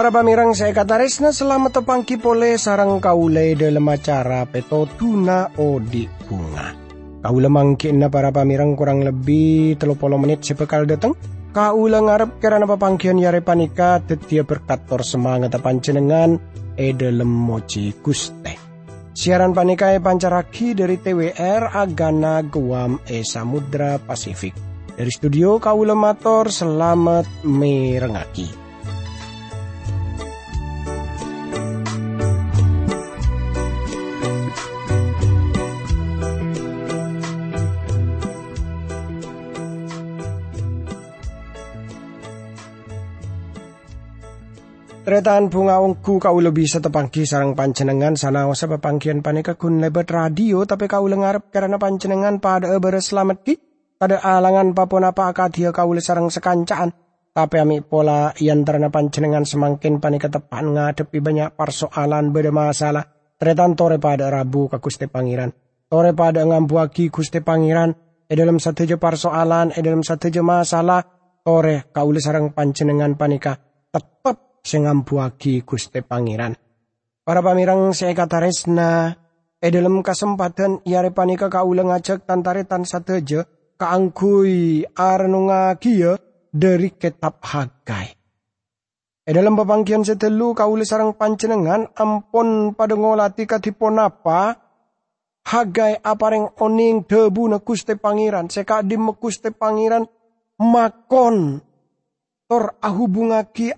Para pamirang saya kata resna selamat tepangki pole sarang kaule dalam acara peto tuna odi bunga. Kaula mangkin na para pamirang kurang lebih telopolo menit sepekal datang. Kaula ngarep karena papangkian yare panika tetia berkator semangat pancenengan e dalam moci guste. Siaran panika e pancaraki dari TWR Agana Guam e Samudra Pasifik. Dari studio Kaula Mator selamat merengaki. Tretan bunga kau lebih setepangki sarang pancenengan sana wasa pepangkian panika kun lebat radio tapi kau lengarap karena pancenengan pada beres selamat ki. Pada alangan papun apa kau sarang sekancaan tapi ami pola yang terna pancenengan semakin panika tepan ngadepi banyak persoalan beda masalah. Tretan tore pada rabu ke kuste pangeran. Tore pada ngambuaki kuste pangeran. E dalam satu je persoalan e dalam satu je masalah tore kau sarang pancenengan panika tetap sengampuaki Guste Pangeran. Para pamirang saya kata resna, e dalam kesempatan iare panika kaulang ngajak tantaretan sateja kaangkui arnungakia dari kitab Hagai. E dalam pepangkian setelu kaule sarang pancenengan ampon pada ngolati katipon apa Hagai apareng oning debu na kuste pangeran sekadim kuste pangeran makon tor ahubungaki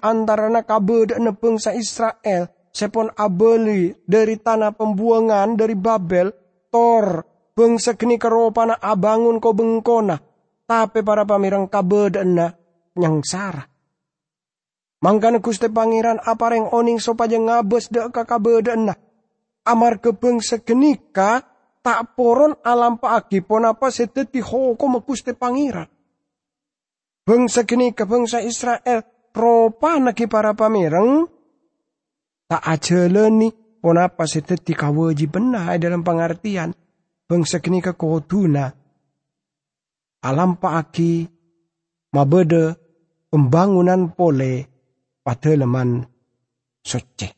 kabe dan bangsa Israel sepon abeli dari tanah pembuangan dari Babel tor bangsa kini keropana abangun ko bengkona tapi para pamirang kabe dan nyangsara Mangkana kuste pangeran apareng oning sopaja ngabes dek ka na. Amar ke bangsa kenika tak poron alam paaki pon apa seteti hoko kuste pangeran. Bangsa kini ke bangsa Israel. Ropa naki para pamireng. Tak ajeleni ponapa seteti kawaji benar dalam pengertian. Bangsa kini ke koduna. Alam paaki mabede pembangunan pole. Leman soce.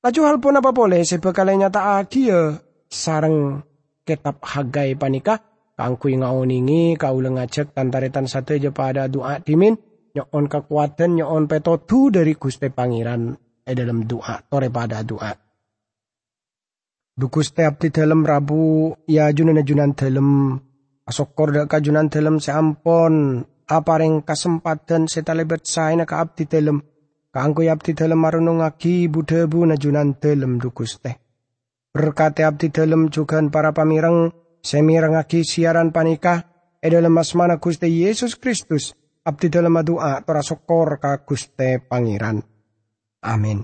Laju hal pun apa boleh sebekalnya tak akia sarang kitab hagai panikah kangkui ngaoningi kau ngajak tantaretan satu aja pada doa timin nyon kekuatan nyon petotu dari Guste Pangeran eh dalam doa tore pada doa. Dukus tiap di dalam rabu ya junan junan dalam. Asokor dak kajunan dalam seampon apa reng kesempatan setalebet saya ka abdi dalam. Kangku abdi dalam marunung aki budebu najunan dalam dukus teh. Berkati abdi dalam juga para semirangaki siaran panikah e dalam asmana Guste Yesus Kristus abdi dalam doa tora sokor ka Guste Pangeran. Amin.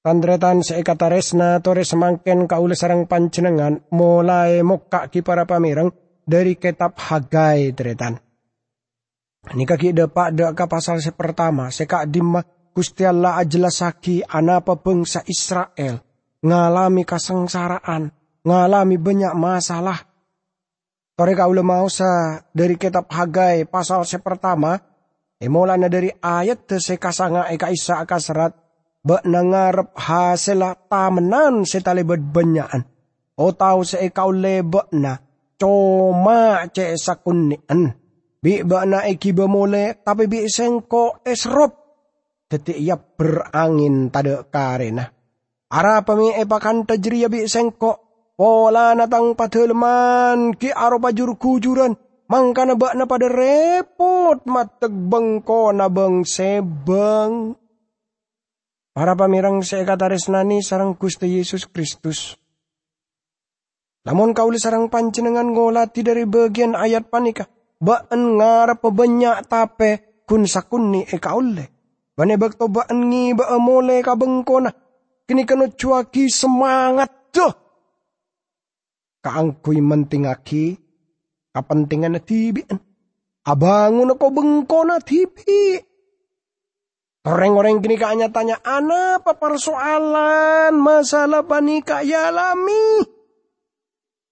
Tandretan seikataresna tore semangken kaula sarang pancenengan mulai mokka ki para pamirang dari kitab Hagai tretan. Ini kaki depak ka pasal seka dimma Gusti Allah ajelasaki anapa bangsa Israel ngalami kesengsaraan ngalami banyak masalah. Tore ulah mau sa dari kitab Hagai pasal sepertama, emolana dari ayat sekasanga eka isa akasarat, ba nangarap hasela tamenan setalebad banyaan. O tau ikaw leba na, coma ce sakunian. Bi ba na ikiba mole, tapi bi sengko esrop. Teti iya berangin tada karena. Ara pami epakan tajriya bi sengko Pola natang pateleman ki aro bajur kujuran. Mangkana bak na pada repot mateg bengko na beng sebeng. Para pamirang saya kata resnani sarang Gusti Yesus Kristus. Namun kau sarang pancenengan ngolati dari bagian ayat panika. Baan ngarap banyak tape kun sakuni e kaule. Bane bakto baan ngi ba mole ka bengkona. Kini kano cuaki semangat tuh kaangkoy mentingaki kapentingan na tibian. Abangun ako bengko na tibi. Orang-orang gini kanya tanya, ana apa persoalan masalah panika ya alami.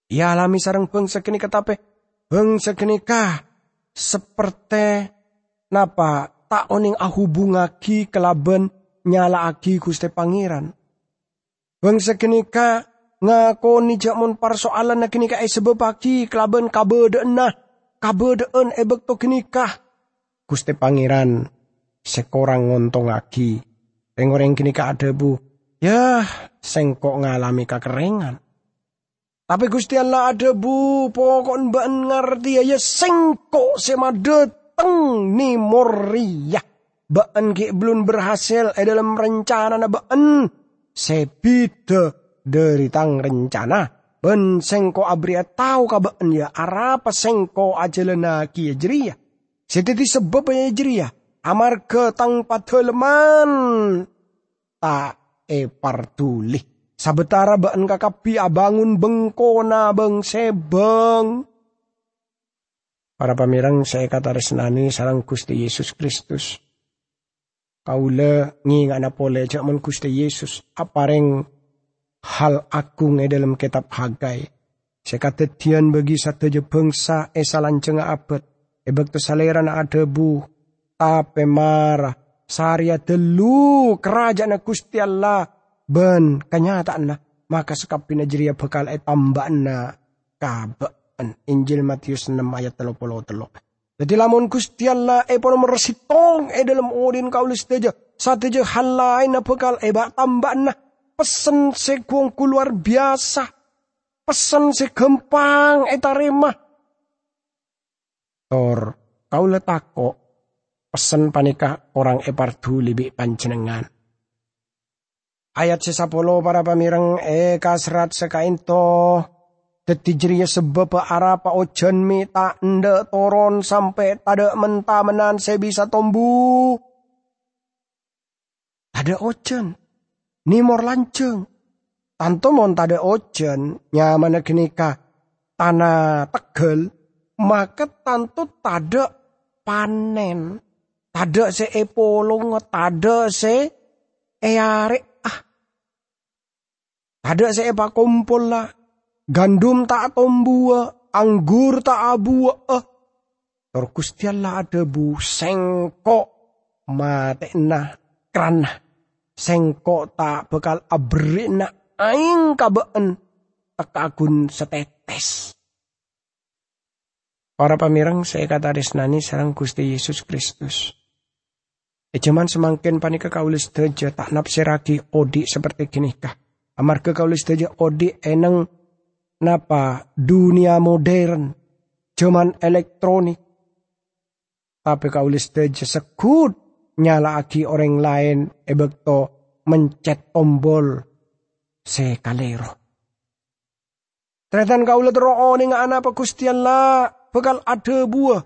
Ya sarang bangsa kini katape, bangsa kini kah seperti napa tak oning ahubungaki kelaben nyala aki Gusti Pangeran. Bangsa kenika ngakoni jakmun persoalan na kenika e sebab aki kelaben kabedeen nah kabedeen e bekto kenika. Gusti Pangeran sekorang ngontong aki. Pengoreng kenika ada bu. Ya, sengkok ngalami kekerengan. Tapi Gusti Allah ada bu, pokok mbak ngerti ya sengkok sema deteng ni moria. Baan ki belum berhasil eh dalam rencana na baan. Sebida dari tang rencana. Ben sengko abria tahu ka baan ya arapa sengko aja lena ki ya jeria. Setiti sebab ya jeria. Amar ke tang pateleman. Tak e partulih. Sabetara baan kakapi abangun bengkona beng sebeng. Para pamirang saya kata resnani sarang Gusti Yesus Kristus. Kaula nginga na pole jaman Gusti Yesus apareng hal agung e dalam kitab Hagai. Saya kata tian bagi satu je bangsa e salancenga abet. E salera na adebu. Tape marah. Saria delu kerajaan Gusti Allah ben kenyataan na maka sekapin jeria bekal e na kabaan Injil Matius 6 ayat telo telo. Jadi lamun Gusti Allah e pono meresitong e dalam odin kaulis teja satu je hal lain bekal e bak na pesen se luar biasa pesen se gempang e tarima tor kau letako pesen panika orang e partu lebih panjenengan Ayat sesapolo para pamirang e kasrat sekainto. Tetijriya sebab arapa ojen mi tak toron sampai tada menta menan saya bisa tombu. Ada ojen. Nimor lanceng. Tanto mon tada ojen nyaman kenika tanah tegel. Maka tanto tada panen. Tada se epolong, tada se eare ada saya pak kumpul lah. Gandum tak tombua, anggur tak abu eh. Torkustiala ada bu sengkok mate nah kerana sengkok tak bekal abrina aing kabeen tekagun setetes. Para pamirang saya kata resnani sarang Gusti Yesus Kristus. E cuman semakin panika kaulis teja tak napsiraki odi seperti kini kah. Amarga kaulis saja odi eneng napa dunia modern, cuman elektronik. Tapi kaulis saja sekut nyala aki orang lain ebekto mencet tombol sekalero. Tretan kaulah tero nga anak pa kustian la bekal ada buah.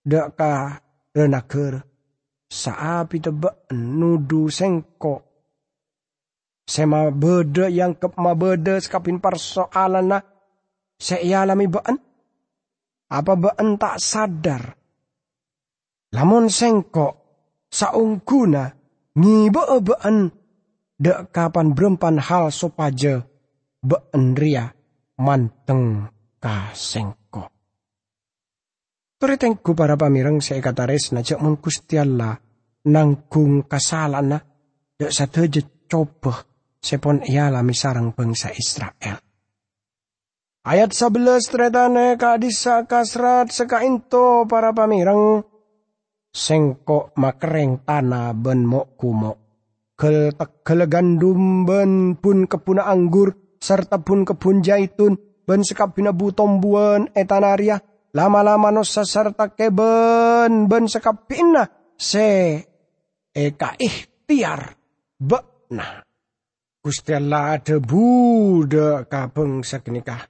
Daka renaker saapi tebak nudu sengkok Sema beda yang kep ma beda sekapin persoalan saya alami baan. Apa baan tak sadar. Lamun sengkok saungkuna ngiba baan dek kapan berempan hal sopaja baan ria manteng ka sengkok. Turitengku para pamirang saya kata res na cek mengkustiala nangkung kasalan na dek satu coba sepon ia lami sarang bangsa Israel. Ayat 11 tretane kadisa kasrat sekainto para pamirang sengkok makereng tanah ben mok kumok. Kel tegel gandum ben pun kebun anggur serta pun kebun jaitun ben sekapina butombuan etanaria lama-lama nosa serta keben ben sekapina se eka ikhtiar bekna Gusti Allah ada budak kabeng sekenikah.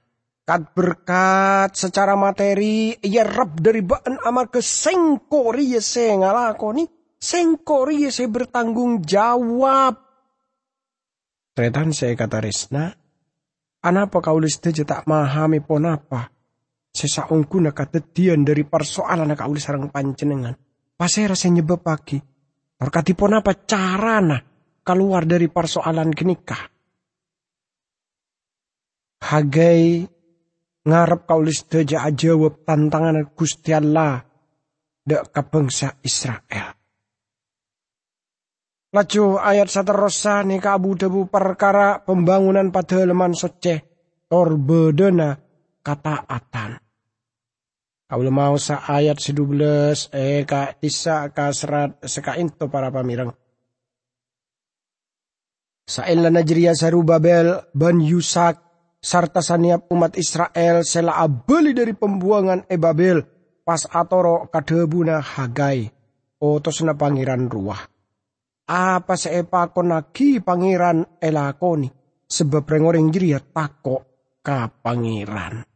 Kat berkat secara materi, ia rap dari baan amal ke sengkori ya saya ngalakoni. Sengkori ya saya bertanggung jawab. Tretan saya kata Resna, anapa kau liste tak mahami pon apa? Sesaungku nak ketetian dari persoalan nak kau sarang pancenengan. Pasai rasa nyebab pagi. Terkati pon apa carana keluar dari persoalan kenikah. Hagai ngarep kaulis teja jawab tantangan Gusti Allah dek ke bangsa Israel. Laju ayat saterosa nih abu debu perkara pembangunan pada leman soce torbedena kataatan. Kau mau sa ayat sedubelas eh ka isa ka serat seka into para pamirang. Sa ella najriya saru Babel ban Yusak sarta saniap umat Israel sela abeli dari pembuangan e Babel pas atoro kadebuna Hagai. Otos na pangeran ruah apa seepa konaki pangeran elakoni sebab rengoreng jiria tako ka pangeran.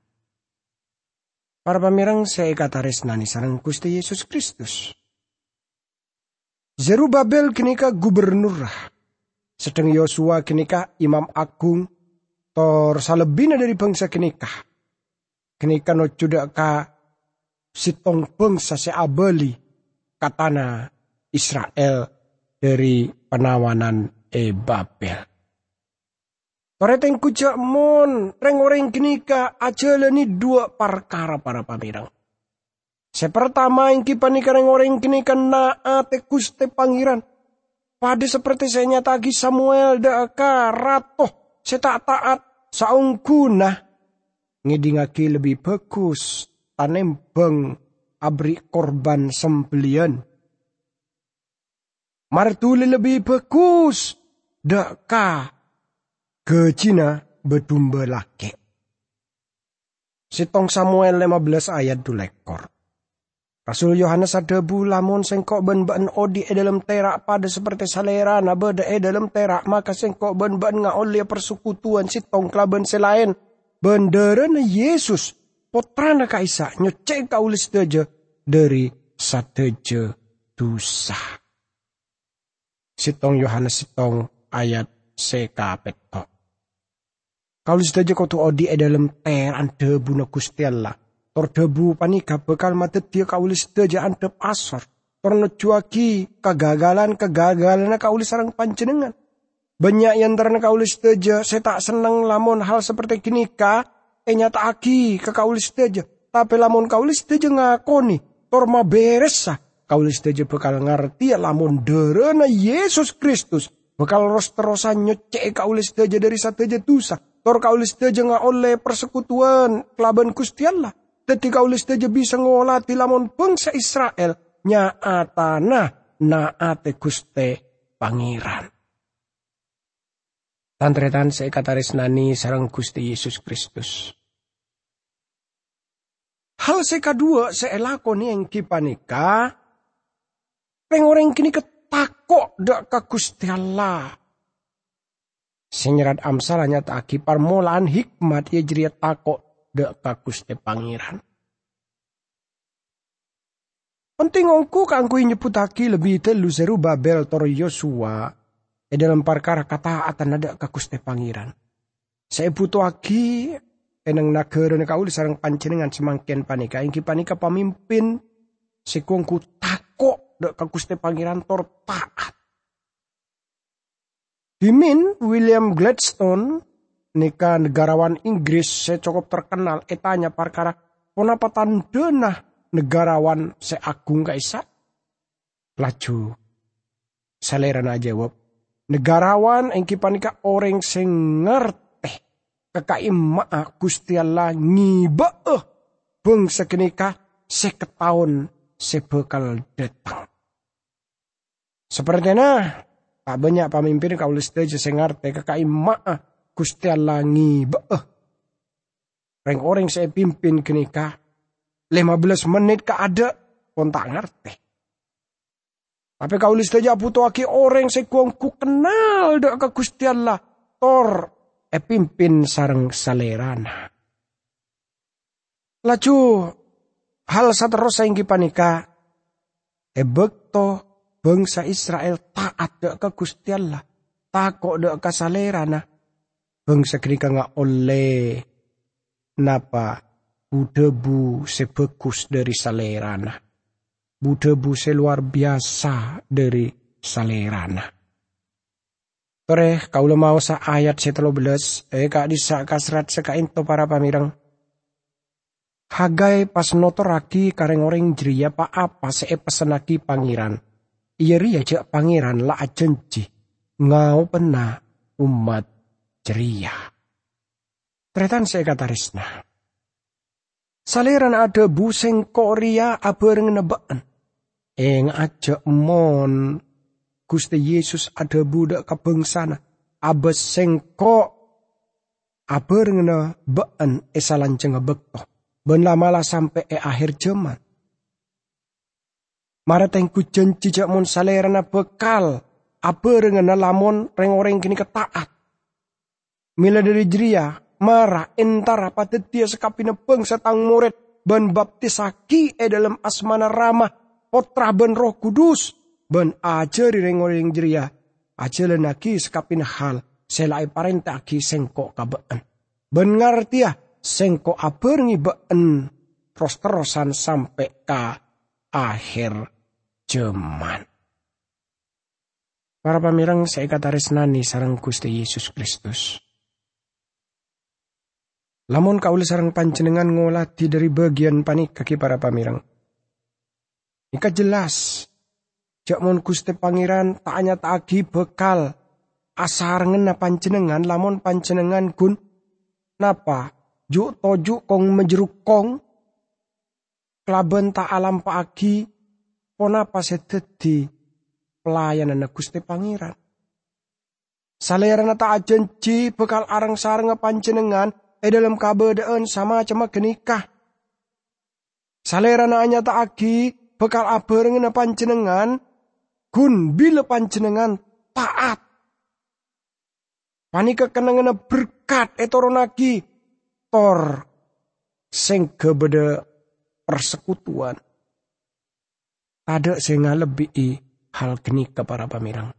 Para pamirang saya kata resnani sarang Gusti Yesus Kristus. Zerubabel kenika gubernur sedang Yosua kenika imam agung tor salebina dari bangsa kenika. Kenika no cudak ka sitong bangsa seabeli katana Israel dari penawanan e Babel. Toreteng kujak mon, reng orang kenika aja ni dua perkara para pamirang. Sepertama yang kipanika reng orang kenika naate kuste pangeran. Pada seperti saya nyatagi Samuel daka ratoh tak taat saung guna. Ngidingaki lebih bagus tanembeng abri korban sembelian martuli lebih bagus deka ke Cina bedumba laki. Sitong Samuel 15 ayat du lekor. Rasul Yohanes ada lamun sengkok ben ben odi e dalam terak pada seperti salera na beda e dalam terak maka sengkok ben ben ngaolia persekutuan sitong kelaban selain benderan Yesus potrana kaisa nyocek kaulis teja dari sateje dosa. Sitong Yohanes sitong ayat sekapeto. Kalau saja kau tu odi e dalam teran debu na kustiala. Tor debu panika bekal mata dia kaulis saja antep asor. Tor cuaki kegagalan kegagalan kaulis sarang pancenengan. Banyak yang terna kaulis saja saya tak senang lamun hal seperti kini ka. E nyata aki ke kaulis saja. Tapi lamun kaulis saja ngakoni. Tor ma kaulis teje bekal ngerti lamun derena Yesus Kristus bekal ros terosan nyocek kaulis teje dari sateje dosa tor kaulis teje nga oleh persekutuan kelaban kustiala Teti kaulis teje bisa ngolati lamun bangsa Israel nyaatana naate kuste pangeran. Tantretan saya kata resnani sarang Gusti Yesus Kristus. Hal kedua saya lakoni yang kipanika Peng orang kini ketakok dak ka Gusti Allah. Sinyerat amsalanya tak parmolaan hikmat ia jeria takok dak ka Gusti Pangeran. Penting ongku kangku nyebutaki lebih telu seru Babel tor Yosua e dalam perkara kata atan ada ka Gusti Pangeran. Saya butuh lagi enang negara kau sarang pancenengan semangkin panika ingki panika pemimpin sekongku takok dek kaguste pangeran tor taat. Dimin William Gladstone nika negarawan Inggris saya cukup terkenal. Etanya perkara ponapatan denah negarawan seagung kaisa laju. Saleran aja jawab negarawan engki panika orang sing ngerti. Kekai maa Gusti Allah ngiba eh. Beng sekenika seketaun sebekal datang. Sepertinya tak banyak pemimpin kau setuju sengarte kekai maa Gusti Allah ngiba. Reng orang saya pimpin kenika 15 menit ke ada pun tak ngerti. Tapi kau lihat saja butuh aki orang sekuang ku kenal dek ke Gusti Allah. Tor e pimpin sarang salerana. Laju hal saterus yang panika e bekto bangsa Israel taat dek ke Gusti Allah takok dek ke salerana bangsa kenika nggak oleh napa budebu sebekus dari salerana. Budebu seluar biasa dari salerana. Tore, kau mau sa ayat setelo belas, eh kak disa kasrat sekain to para pamirang Hagai pas notoraki kareng orang jeria pa apa se pesenaki pangeran. Iya ria cek pangeran la ajenci. Ngau pena umat jeria. Tretan saya kata resna. Saliran ada buseng korea abareng nebaan. Eng aja mon. Gusti Yesus ada budak kebangsana. Abes sengko abareng nebaan esalan cenga bektoh ben lamalah sampai e akhir zaman. Mara tengku janji jak mon salerana bekal apa dengan lamun reng-oreng kini ketaat. Mila dari jeria, mara entar apa tetia sekapina bangsa tang murid ban baptisaki e dalam asmana ramah potra ben roh kudus ben ajari reng-oreng jeria ajalan lagi sekapina hal selai parenta aki sengkok kabeen. Ben ya, sengko aberni been terus-terusan sampai ke akhir zaman. Para pamirang saya kata resnani sarang Gusti Yesus Kristus. Lamun kaul sarang panjenengan ngolati dari bagian panik kaki para pamirang. Ika jelas. Jak mon Gusti Pangeran tanya tagi bekal asar ngena panjenengan lamun panjenengan kun napa juk tojuk kong menjeruk kong kelaben tak alam pagi pona paseteti pelayanan Gusti Pangeran. Salerana tak ajenci bekal arang sarang panjenengan e dalam kabedaan sama cema genikah. Salerana tak agi bekal abareng panjenengan gun bila panjenengan taat. Panika kenangan berkat etoronagi faktor sing kebeda persekutuan. Ada sing lebih hal kini ke para pamirang.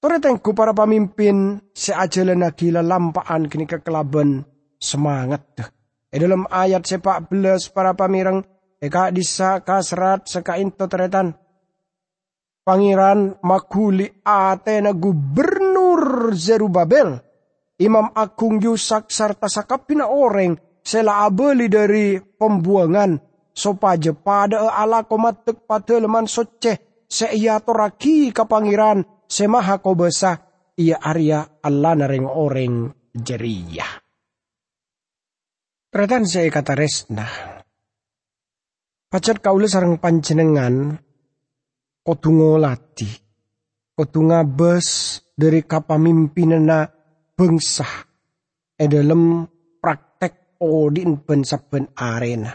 Tore tengku para pemimpin seajalan lagi lampaan kini ke kelaban semangat. E dalam ayat sepak belas para pamirang eka disa kasrat seka into teretan. Pangeran makuli atena gubernur Zerubabel Imam Agung Yusak serta sakapina orang sela abeli dari pembuangan sopaje pada ala komatek pada leman soceh seia toraki ke pangeran semaha ko besah ia Arya Allah nareng orang jeria. Tretan saya kata resna. Pacat kaula sarang panjenengan kotungo lati. Kotunga bes dari kapamimpinana bangsa e dalam praktek odin ben arena.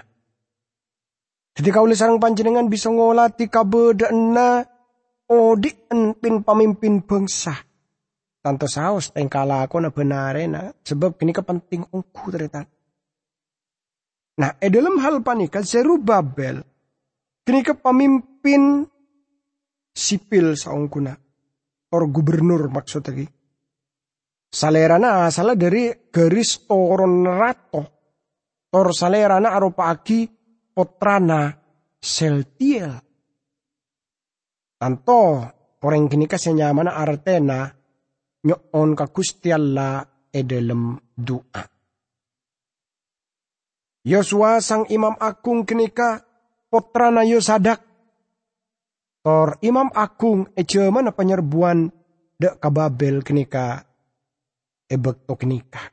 Jadi kau sarang panjenengan bisa ngolati kabedana odin pin pemimpin bangsa. Tanto saus tengkala aku na benarena sebab kini kepenting ungku ternyata. Nah, e dalam hal panika Zerubabel kini ke pemimpin sipil saungkuna or gubernur maksud lagi Salerana asal dari garis toron rato. Tor salerana arupa aki potrana seltiel. Tanto orang kini mana artena nyon ka Gusti Allah e dalam doa. Yosua sang imam agung kenika potrana Yosadak. Tor imam agung e mana penyerbuan dek kababel kenika ebek tok nikah.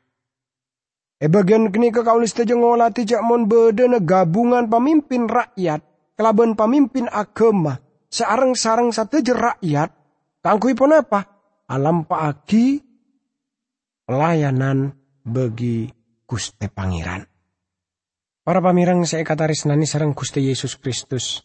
E bagian kenika kaulis tejo ngolati jak mon bedena gabungan pemimpin rakyat, kelaban pemimpin agama, searang-sarang satu rakyat, kangkui pun apa? Alam paaki pelayanan bagi Guste Pangeran. Para pamirang saya kata risnani sarang Guste Yesus Kristus.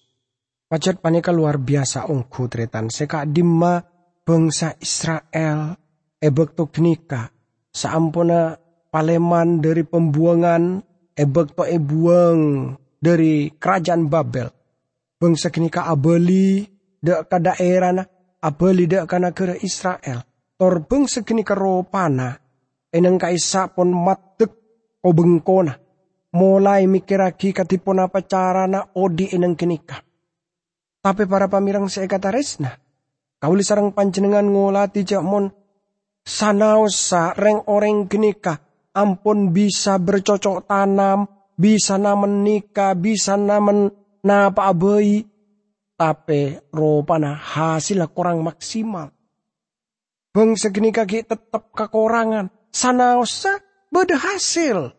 Pajat panika luar biasa ungku tretan seka dimma bangsa Israel ebek tok nikah saampuna paleman dari pembuangan ebek to ebuang dari kerajaan Babel. Bangsa ka abeli dek ka daerah abeli dek ka negara Israel. Tor bangsa ka ropana eneng ka isa pon matek o bengkona. Mulai mikiraki katipon apa cara na odi eneng kini ka. Tapi para pamirang saya kata resna. Kauli sarang panjenengan ngolati jamon sanausa reng oreng genika ampun bisa bercocok tanam, bisa namen nikah, bisa namen napa abai, tapi rupanya hasilnya kurang maksimal. Bang segini kaki tetap kekurangan. Sana usah beda hasil.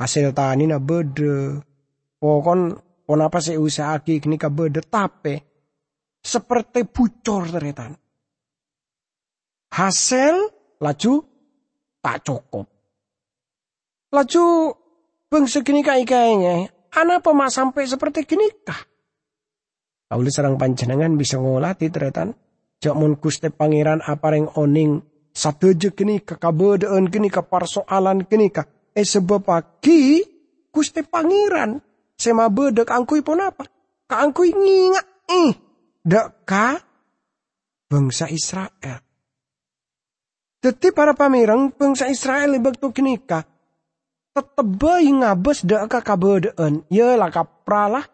Hasil tani na beda. Pokon kenapa sih usaha aki kini ka beda tapi seperti bucor teretan. Hasil laju tak cukup. Laju bangsa gini kai kayaknya, anak pemak sampai seperti gini kah? Kauli serang panjenengan bisa ngolati teretan. Jak mun kuste pangeran apareng oning satu je kini ka kabedaan kini ka persoalan kini ka. Eh sebab pagi kuste pangeran sema bedek angkui pun apa? Ka angkui ngingat eh dek ka bangsa Israel. Tetapi para pamirang bangsa Israel waktu kenika tetep bayi ngabes dak ka kabedaan. Ya lah kapralah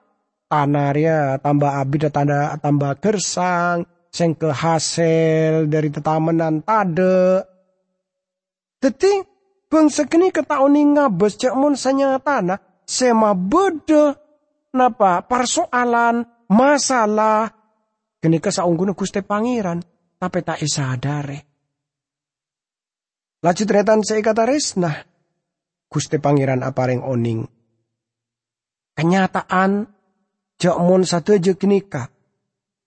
tanarnya tambah abid tanda tambah gersang seng ke hasil dari tetamenan tade. Teti bangsa kini ketahui ngabes cek mun tanah sema bede napa persoalan masalah kini kesaungguna kuste pangeran tapi tak sadare. Laju tretan kata resna. Gusti Pangeran apareng oning. Kenyataan jak mon satu aja kenika.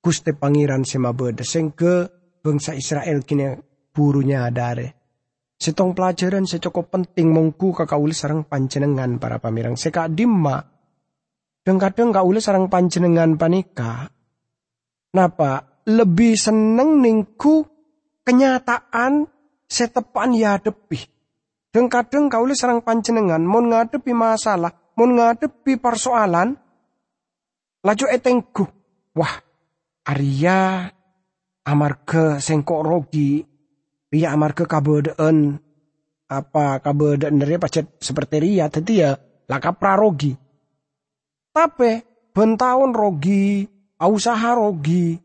Gusti Pangeran semabeda sing ke bangsa Israel kini burunya adare. Setong pelajaran secukup penting mongku kakauli sarang panjenengan para pamirang seka dimma. Dan kadang kauli sarang panjenengan panika. Napa lebih seneng ningku kenyataan setepan ya depi. Dan kadang kau serang panjenengan mau ngadepi masalah, mau ngadepi persoalan, laju etengku. Wah, Arya amarga sengkok rogi, Ria amarga kabodaan, apa kabodaan dari pacet seperti Ria, tadi ya laka prarogi. Tapi bentahun rogi, usaha rogi.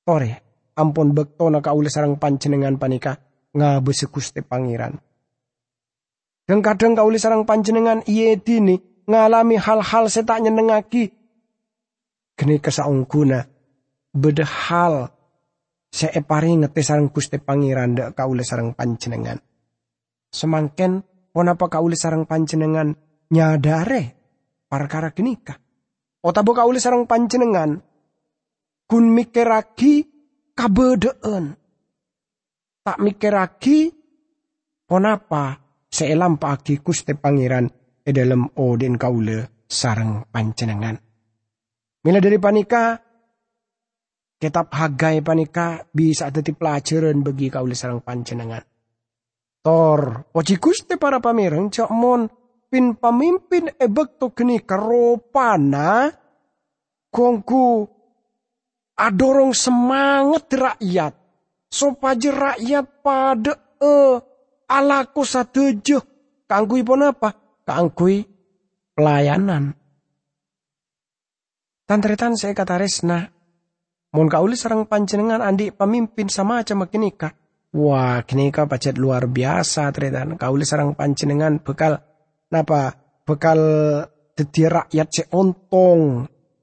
Tore, ampun bekto na kaule sarang panjenengan panika ngabese Gusti Pangeran. Dan kadang kaule sarang panjenengan iye dini ngalami hal-hal setak nyenengaki. Geni kesaungkuna beda hal saya pari ngete sarang Gusti Pangeran dak kaule sarang panjenengan. Semangken apa kaule sarang panjenengan nyadare perkara genika. Otabo kaule sarang panjenengan kun mikiraki kabedeen. Tak mikir lagi, ponapa seelam pagi kuste pangeran e dalam odin kaule sarang pancenengan. Mila dari panika, kitab Hagai panika bisa jadi pelajaran bagi kaule sarang pancenengan. Tor, oji kuste para pamirang cak mon pin pemimpin ebek to kini karopana kongku adorong semangat rakyat. Supaya rakyat pada e alaku satejo. Kangkui pun apa? Kangkui pelayanan. Tantretan saya kata resna. Mun kauli sarang panjenengan andi pemimpin sama aja makinika. Wah, kinika pacet luar biasa tretan. Kauli sarang panjenengan bekal napa? Bekal dadi rakyat seontong.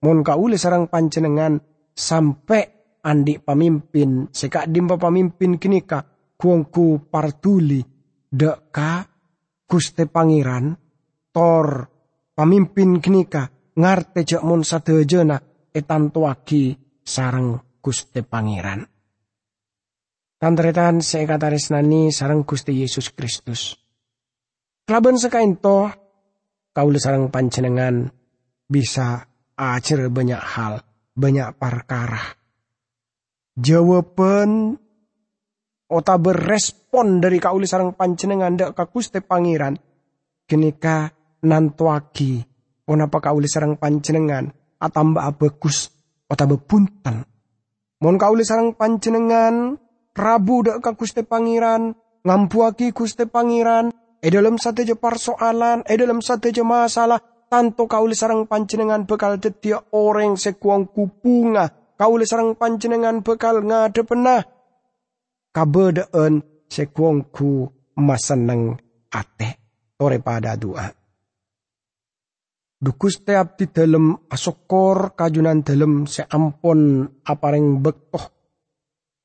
Mun kauli sarang panjenengan sampai andi pamimpin seka dimba pamimpin kini ka kuangku partuli deka kuste pangeran tor pamimpin kini ka ngarte jak mon sadejena etan tuaki sarang kuste pangeran. Tantretan saya kata resnani sarang Gusti Yesus Kristus. Kelaban sekain toh, kaula sarang pancenengan bisa acer banyak hal banyak perkara. Jawaban ota berespon dari kauli sarang panjenengan dak kakuste pangeran kenika nantuaki onapa kauli sarang panjenengan atamba bagus ota bepunten. Mon kauli sarang panjenengan rabu dak kakuste pangeran ngampuaki kuste pangeran e dalam satu je persoalan e dalam satu je masalah tanto kauli sarang panjenengan bekal detia orang sekuang kupunga. Kauli sarang panjenengan bekal ngade penah. Kabedaan sekuangku maseneng ate tore pada doa. Dukus te abdi dalem asokor kajunan dalem seampon apareng bektoh.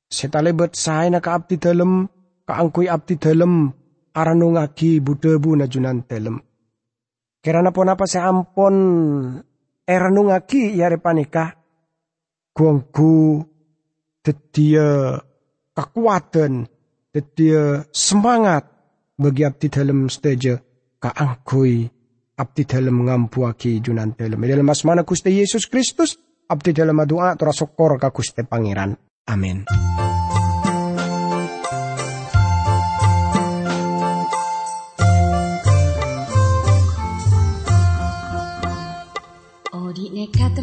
Setalebet saena ka abdi dalem kaangkui abdi dalem aranungaki budebu najunan dalem. Kerana pon apa seampon eranungaki yare panikah guangku tetia kekuatan tetia semangat bagi abdi dalam stage kaangkui abdi dalam ngampuaki junan dalam. Dalam asmana kuste Yesus Kristus, abdi dalam doa terasokor ka kuste pangeran. Amin. Odi nekat